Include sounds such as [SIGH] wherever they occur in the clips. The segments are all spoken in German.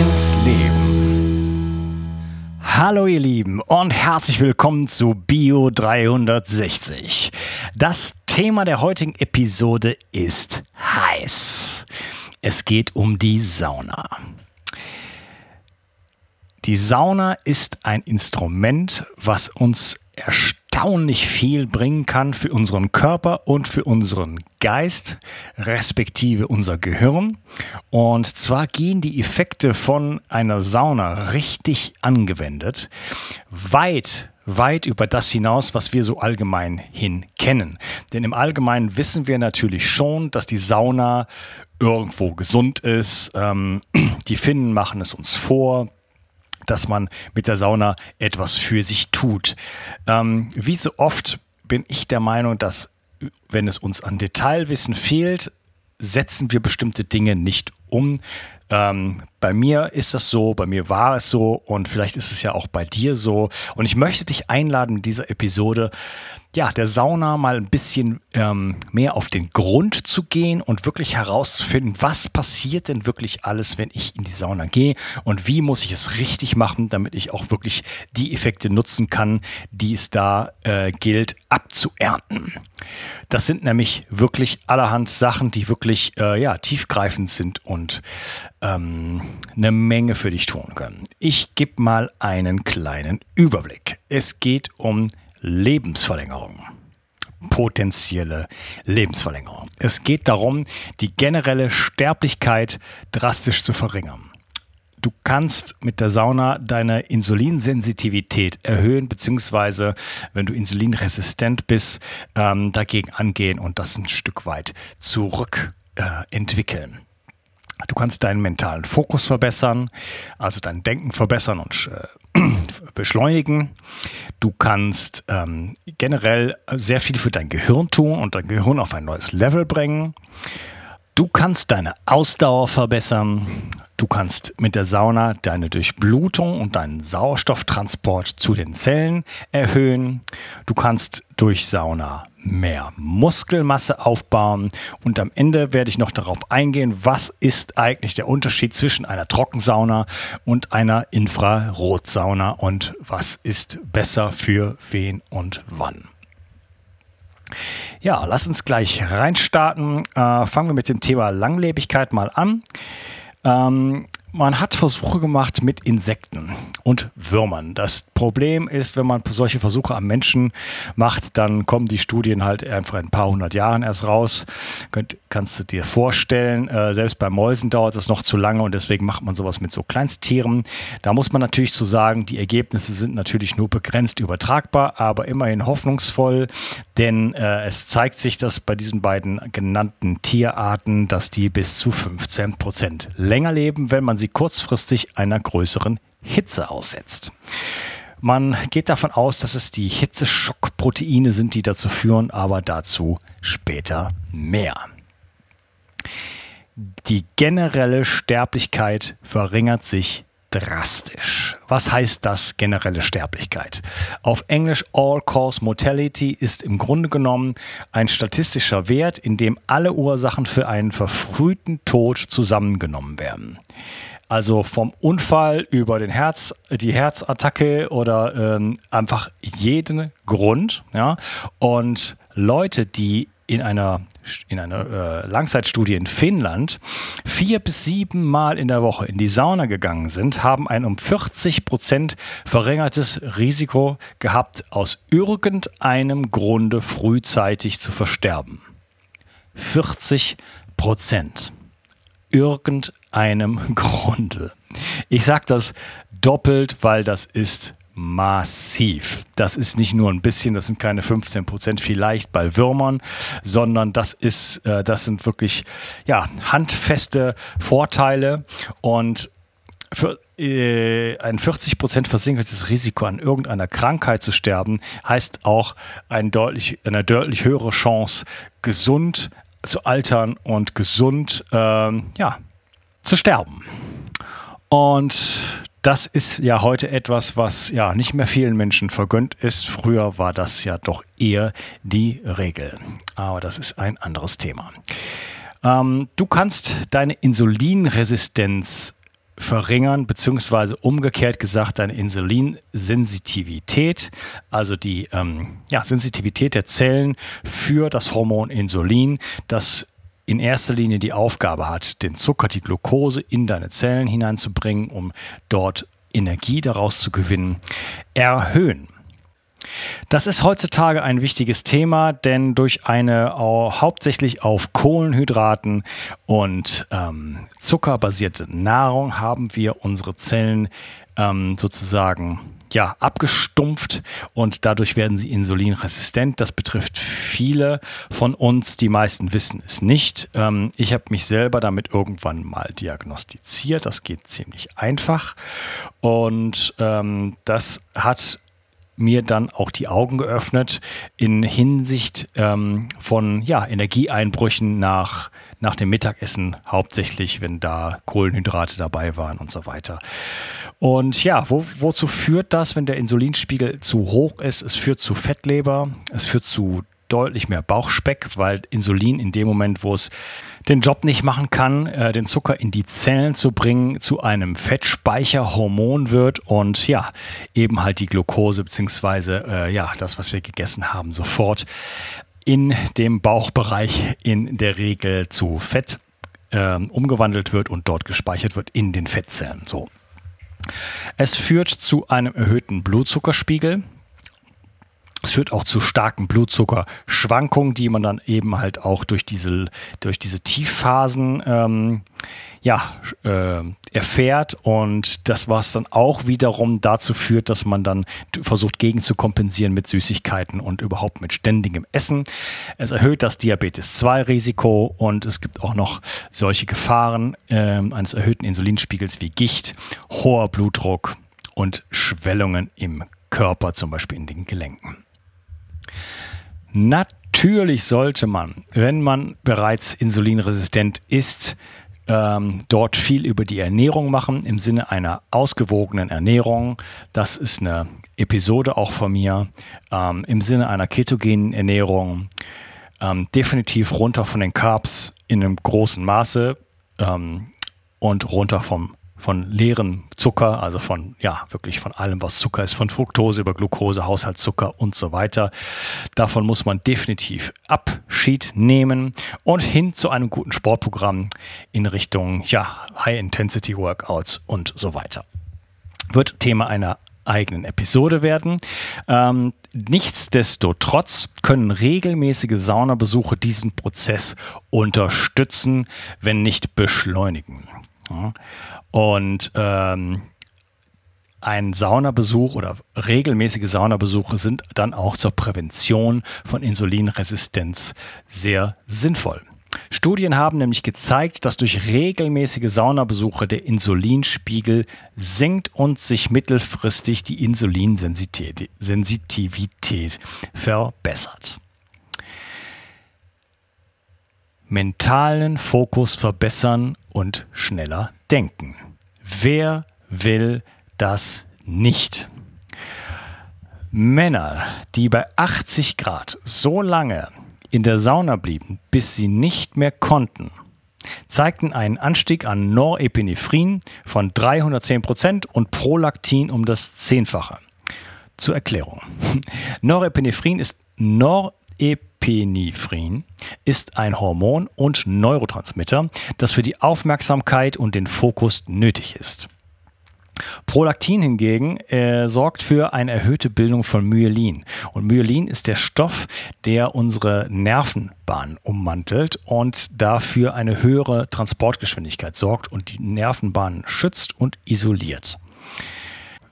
Ins Leben. Hallo ihr Lieben und herzlich willkommen zu Bio 360. Das Thema der heutigen Episode ist heiß. Es geht um die Sauna. Die Sauna ist ein Instrument, was uns erstaunlich viel bringen kann für unseren Körper und für unseren Geist, respektive unser Gehirn. Und zwar gehen die Effekte von einer Sauna richtig angewendet, weit weit über das hinaus, was wir so allgemein hin kennen. Denn im Allgemeinen wissen wir natürlich schon, dass die Sauna irgendwo gesund ist. Ähm, [CLEARS THROAT] die Finnen machen es uns vor dass man mit der Sauna etwas für sich tut. Ähm, wie so oft bin ich der Meinung, dass wenn es uns an Detailwissen fehlt, setzen wir bestimmte Dinge nicht um. Ähm, bei mir ist das so, bei mir war es so und vielleicht ist es ja auch bei dir so. Und ich möchte dich einladen in dieser Episode, ja, der Sauna mal ein bisschen ähm, mehr auf den Grund zu gehen und wirklich herauszufinden, was passiert denn wirklich alles, wenn ich in die Sauna gehe und wie muss ich es richtig machen, damit ich auch wirklich die Effekte nutzen kann, die es da äh, gilt abzuernten. Das sind nämlich wirklich allerhand Sachen, die wirklich äh, ja, tiefgreifend sind und ähm, eine Menge für dich tun können. Ich gebe mal einen kleinen Überblick. Es geht um Lebensverlängerung. Potenzielle Lebensverlängerung. Es geht darum, die generelle Sterblichkeit drastisch zu verringern. Du kannst mit der Sauna deine Insulinsensitivität erhöhen, beziehungsweise wenn du insulinresistent bist, ähm, dagegen angehen und das ein Stück weit zurückentwickeln. Äh, Du kannst deinen mentalen Fokus verbessern, also dein Denken verbessern und äh, [CLEARS THROAT] beschleunigen. Du kannst ähm, generell sehr viel für dein Gehirn tun und dein Gehirn auf ein neues Level bringen. Du kannst deine Ausdauer verbessern. Du kannst mit der Sauna deine Durchblutung und deinen Sauerstofftransport zu den Zellen erhöhen. Du kannst durch Sauna mehr Muskelmasse aufbauen und am Ende werde ich noch darauf eingehen, was ist eigentlich der Unterschied zwischen einer Trockensauna und einer Infrarotsauna und was ist besser für wen und wann. Ja, lass uns gleich reinstarten. Äh, fangen wir mit dem Thema Langlebigkeit mal an. Ähm, man hat Versuche gemacht mit Insekten und Würmern. Das Problem ist, wenn man solche Versuche am Menschen macht, dann kommen die Studien halt einfach in ein paar hundert Jahren erst raus. Kannst du dir vorstellen, äh, selbst bei Mäusen dauert das noch zu lange und deswegen macht man sowas mit so Kleinsttieren. Da muss man natürlich zu sagen, die Ergebnisse sind natürlich nur begrenzt übertragbar, aber immerhin hoffnungsvoll, denn äh, es zeigt sich, dass bei diesen beiden genannten Tierarten, dass die bis zu 15 Prozent länger leben, wenn man sie kurzfristig einer größeren Hitze aussetzt. Man geht davon aus, dass es die Hitzeschockproteine sind, die dazu führen, aber dazu später mehr. Die generelle Sterblichkeit verringert sich drastisch. Was heißt das generelle Sterblichkeit? Auf Englisch All-Cause Mortality ist im Grunde genommen ein statistischer Wert, in dem alle Ursachen für einen verfrühten Tod zusammengenommen werden. Also vom Unfall über den Herz, die Herzattacke oder ähm, einfach jeden Grund. Ja? Und Leute, die in einer, in einer äh, Langzeitstudie in Finnland vier bis sieben Mal in der Woche in die Sauna gegangen sind, haben ein um 40 Prozent verringertes Risiko gehabt, aus irgendeinem Grunde frühzeitig zu versterben. 40 Prozent irgendeinem [LAUGHS] Grunde. Ich sage das doppelt, weil das ist massiv. Das ist nicht nur ein bisschen, das sind keine 15 Prozent vielleicht bei Würmern, sondern das ist, äh, das sind wirklich ja, handfeste Vorteile und für äh, ein 40 Prozent versinkertes Risiko an irgendeiner Krankheit zu sterben, heißt auch ein deutlich, eine deutlich höhere Chance, gesund zu altern und gesund ähm, ja, zu sterben. Und das ist ja heute etwas, was ja nicht mehr vielen Menschen vergönnt ist. Früher war das ja doch eher die Regel. Aber das ist ein anderes Thema. Ähm, du kannst deine Insulinresistenz verringern, beziehungsweise umgekehrt gesagt deine Insulinsensitivität, also die ähm, ja, Sensitivität der Zellen für das Hormon Insulin, das in erster Linie die Aufgabe hat, den Zucker, die Glucose in deine Zellen hineinzubringen, um dort Energie daraus zu gewinnen, erhöhen. Das ist heutzutage ein wichtiges Thema, denn durch eine hauptsächlich auf Kohlenhydraten und ähm, Zucker basierte Nahrung haben wir unsere Zellen ähm, sozusagen ja, abgestumpft und dadurch werden sie insulinresistent. Das betrifft viele von uns. Die meisten wissen es nicht. Ähm, ich habe mich selber damit irgendwann mal diagnostiziert. Das geht ziemlich einfach. Und ähm, das hat mir dann auch die Augen geöffnet in Hinsicht ähm, von ja, Energieeinbrüchen nach, nach dem Mittagessen, hauptsächlich, wenn da Kohlenhydrate dabei waren und so weiter. Und ja, wo, wozu führt das, wenn der Insulinspiegel zu hoch ist? Es führt zu Fettleber, es führt zu deutlich mehr Bauchspeck, weil Insulin in dem Moment, wo es den Job nicht machen kann, äh, den Zucker in die Zellen zu bringen, zu einem Fettspeicherhormon wird und ja, eben halt die Glucose beziehungsweise äh, ja, das, was wir gegessen haben, sofort in dem Bauchbereich in der Regel zu Fett äh, umgewandelt wird und dort gespeichert wird in den Fettzellen. So. Es führt zu einem erhöhten Blutzuckerspiegel. Es führt auch zu starken Blutzuckerschwankungen, die man dann eben halt auch durch diese, durch diese Tiefphasen ähm, ja, äh, erfährt und das, was dann auch wiederum dazu führt, dass man dann versucht gegen zu kompensieren mit Süßigkeiten und überhaupt mit ständigem Essen. Es erhöht das Diabetes-2-Risiko und es gibt auch noch solche Gefahren äh, eines erhöhten Insulinspiegels wie Gicht, hoher Blutdruck und Schwellungen im Körper, zum Beispiel in den Gelenken. Natürlich sollte man, wenn man bereits insulinresistent ist, ähm, dort viel über die Ernährung machen im Sinne einer ausgewogenen Ernährung. Das ist eine Episode auch von mir. Ähm, Im Sinne einer ketogenen Ernährung. Ähm, definitiv runter von den Carbs in einem großen Maße ähm, und runter vom von leeren Zucker, also von, ja, wirklich von allem, was Zucker ist, von Fructose über Glucose, Haushaltszucker und so weiter. Davon muss man definitiv Abschied nehmen und hin zu einem guten Sportprogramm in Richtung, ja, High-Intensity-Workouts und so weiter. Wird Thema einer eigenen Episode werden. Ähm, nichtsdestotrotz können regelmäßige Saunabesuche diesen Prozess unterstützen, wenn nicht beschleunigen. Und ähm, ein Saunabesuch oder regelmäßige Saunabesuche sind dann auch zur Prävention von Insulinresistenz sehr sinnvoll. Studien haben nämlich gezeigt, dass durch regelmäßige Saunabesuche der Insulinspiegel sinkt und sich mittelfristig die Insulinsensitivität verbessert. Mentalen Fokus verbessern und schneller denken. Wer will das nicht? Männer, die bei 80 Grad so lange in der Sauna blieben, bis sie nicht mehr konnten, zeigten einen Anstieg an Norepinephrin von 310 Prozent und Prolaktin um das Zehnfache. Zur Erklärung. [LAUGHS] Norepinephrin ist Norepinephrine Epinephrine ist ein Hormon und Neurotransmitter, das für die Aufmerksamkeit und den Fokus nötig ist. Prolaktin hingegen äh, sorgt für eine erhöhte Bildung von Myelin. Und Myelin ist der Stoff, der unsere Nervenbahn ummantelt und dafür eine höhere Transportgeschwindigkeit sorgt und die Nervenbahn schützt und isoliert.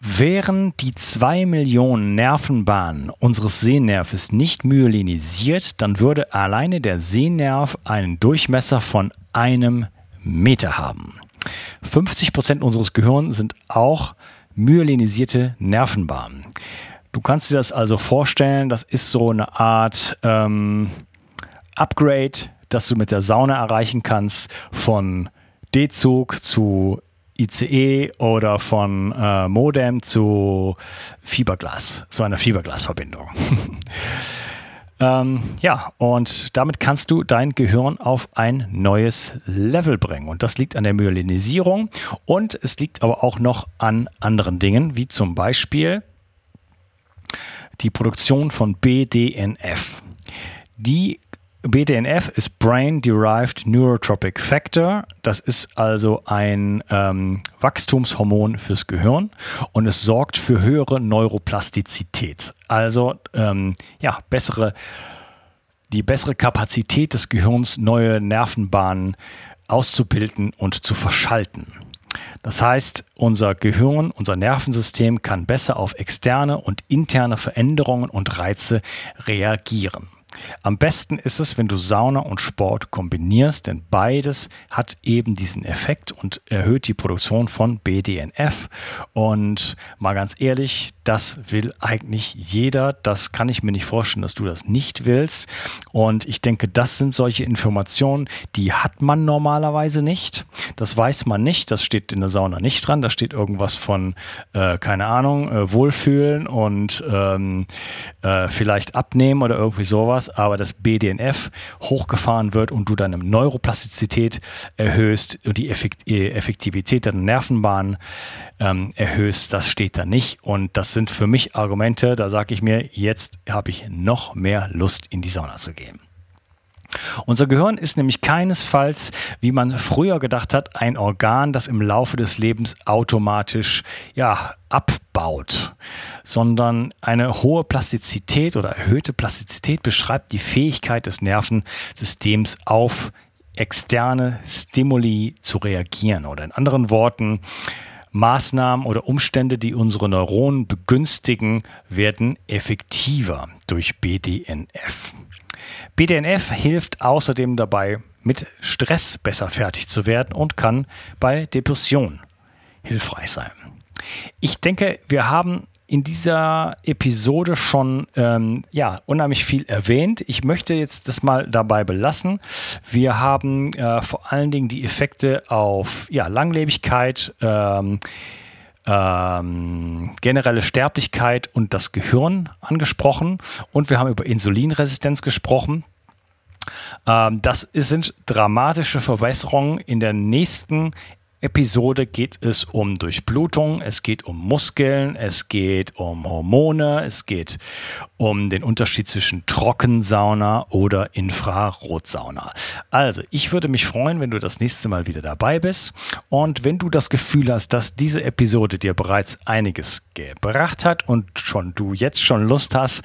Wären die zwei Millionen Nervenbahnen unseres Sehnerves nicht myelinisiert, dann würde alleine der Sehnerv einen Durchmesser von einem Meter haben. 50 Prozent unseres Gehirns sind auch myelinisierte Nervenbahnen. Du kannst dir das also vorstellen, das ist so eine Art ähm, Upgrade, das du mit der Sauna erreichen kannst von D-Zug zu ICE oder von äh, Modem zu Fiberglas, so einer Fiberglasverbindung. [LAUGHS] ähm, ja, und damit kannst du dein Gehirn auf ein neues Level bringen. Und das liegt an der Myelinisierung und es liegt aber auch noch an anderen Dingen, wie zum Beispiel die Produktion von BDNF. Die BDNF ist Brain Derived Neurotropic Factor. Das ist also ein ähm, Wachstumshormon fürs Gehirn und es sorgt für höhere Neuroplastizität. Also ähm, ja, bessere, die bessere Kapazität des Gehirns, neue Nervenbahnen auszubilden und zu verschalten. Das heißt, unser Gehirn, unser Nervensystem kann besser auf externe und interne Veränderungen und Reize reagieren. Am besten ist es, wenn du Sauna und Sport kombinierst, denn beides hat eben diesen Effekt und erhöht die Produktion von BDNF. Und mal ganz ehrlich, das will eigentlich jeder. Das kann ich mir nicht vorstellen, dass du das nicht willst. Und ich denke, das sind solche Informationen, die hat man normalerweise nicht. Das weiß man nicht. Das steht in der Sauna nicht dran. Da steht irgendwas von, äh, keine Ahnung, äh, Wohlfühlen und ähm, äh, vielleicht abnehmen oder irgendwie sowas. Aber das BDNF hochgefahren wird und du deine Neuroplastizität erhöhst und die Effektivität deiner Nervenbahnen ähm, erhöhst, das steht da nicht. Und das sind für mich Argumente, da sage ich mir, jetzt habe ich noch mehr Lust, in die Sauna zu gehen. Unser Gehirn ist nämlich keinesfalls, wie man früher gedacht hat, ein Organ, das im Laufe des Lebens automatisch ja, abbaut, sondern eine hohe Plastizität oder erhöhte Plastizität beschreibt die Fähigkeit des Nervensystems auf externe Stimuli zu reagieren. Oder in anderen Worten, Maßnahmen oder Umstände, die unsere Neuronen begünstigen, werden effektiver durch BDNF. BDNF hilft außerdem dabei, mit Stress besser fertig zu werden und kann bei Depression hilfreich sein. Ich denke, wir haben in dieser Episode schon ähm, ja, unheimlich viel erwähnt. Ich möchte jetzt das mal dabei belassen. Wir haben äh, vor allen Dingen die Effekte auf ja, Langlebigkeit, ähm, ähm, generelle Sterblichkeit und das Gehirn angesprochen. Und wir haben über Insulinresistenz gesprochen. Ähm, das sind dramatische Verbesserungen. In der nächsten Episode geht es um Durchblutung, es geht um Muskeln, es geht um Hormone, es geht um den Unterschied zwischen Trockensauna oder Infrarotsauna. Also, ich würde mich freuen, wenn du das nächste Mal wieder dabei bist und wenn du das Gefühl hast, dass diese Episode dir bereits einiges gebracht hat und schon du jetzt schon Lust hast,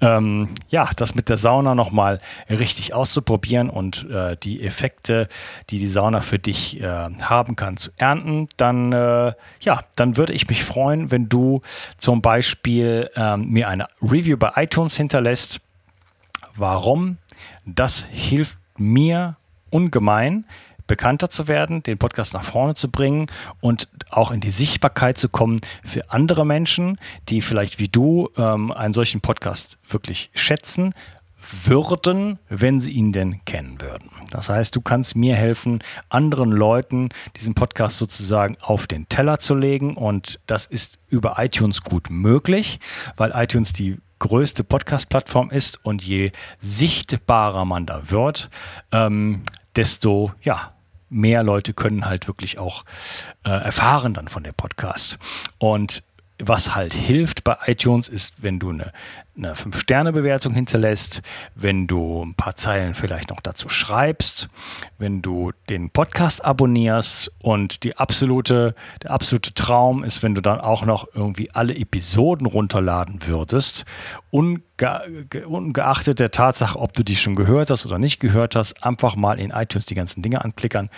ähm, ja, das mit der Sauna nochmal richtig auszuprobieren und äh, die Effekte, die die Sauna für dich äh, haben kann, zu ernten, dann, äh, ja, dann würde ich mich freuen, wenn du zum Beispiel ähm, mir eine Review bei iTunes hinterlässt. Warum? Das hilft mir ungemein, bekannter zu werden, den Podcast nach vorne zu bringen und auch in die Sichtbarkeit zu kommen für andere Menschen, die vielleicht wie du ähm, einen solchen Podcast wirklich schätzen, würden, wenn sie ihn denn kennen würden. Das heißt, du kannst mir helfen, anderen Leuten diesen Podcast sozusagen auf den Teller zu legen und das ist über iTunes gut möglich, weil iTunes die größte Podcast-Plattform ist und je sichtbarer man da wird, ähm, desto ja, mehr Leute können halt wirklich auch äh, erfahren dann von der Podcast. Und was halt hilft bei iTunes ist, wenn du eine, eine 5-Sterne-Bewertung hinterlässt, wenn du ein paar Zeilen vielleicht noch dazu schreibst, wenn du den Podcast abonnierst und die absolute, der absolute Traum ist, wenn du dann auch noch irgendwie alle Episoden runterladen würdest, unge ungeachtet der Tatsache, ob du die schon gehört hast oder nicht gehört hast, einfach mal in iTunes die ganzen Dinge anklickern.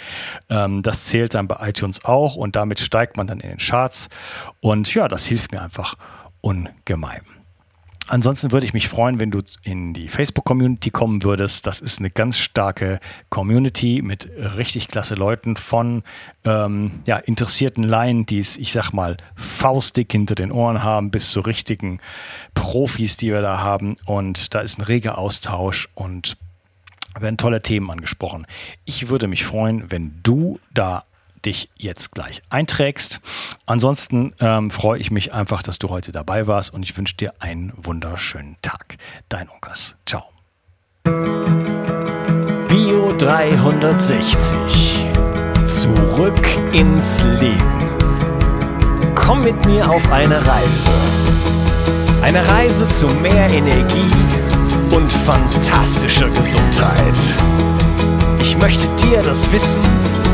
Ähm, das zählt dann bei iTunes auch und damit steigt man dann in den Charts und ja, das hilft mir einfach ungemein. Ansonsten würde ich mich freuen, wenn du in die Facebook-Community kommen würdest. Das ist eine ganz starke Community mit richtig klasse Leuten von ähm, ja, interessierten Laien, die es, ich sag mal, faustdick hinter den Ohren haben, bis zu richtigen Profis, die wir da haben. Und da ist ein reger Austausch und werden tolle Themen angesprochen. Ich würde mich freuen, wenn du da dich jetzt gleich einträgst. Ansonsten ähm, freue ich mich einfach, dass du heute dabei warst und ich wünsche dir einen wunderschönen Tag. Dein Unkas. Ciao. Bio 360. Zurück ins Leben. Komm mit mir auf eine Reise. Eine Reise zu mehr Energie und fantastischer Gesundheit. Ich möchte dir das Wissen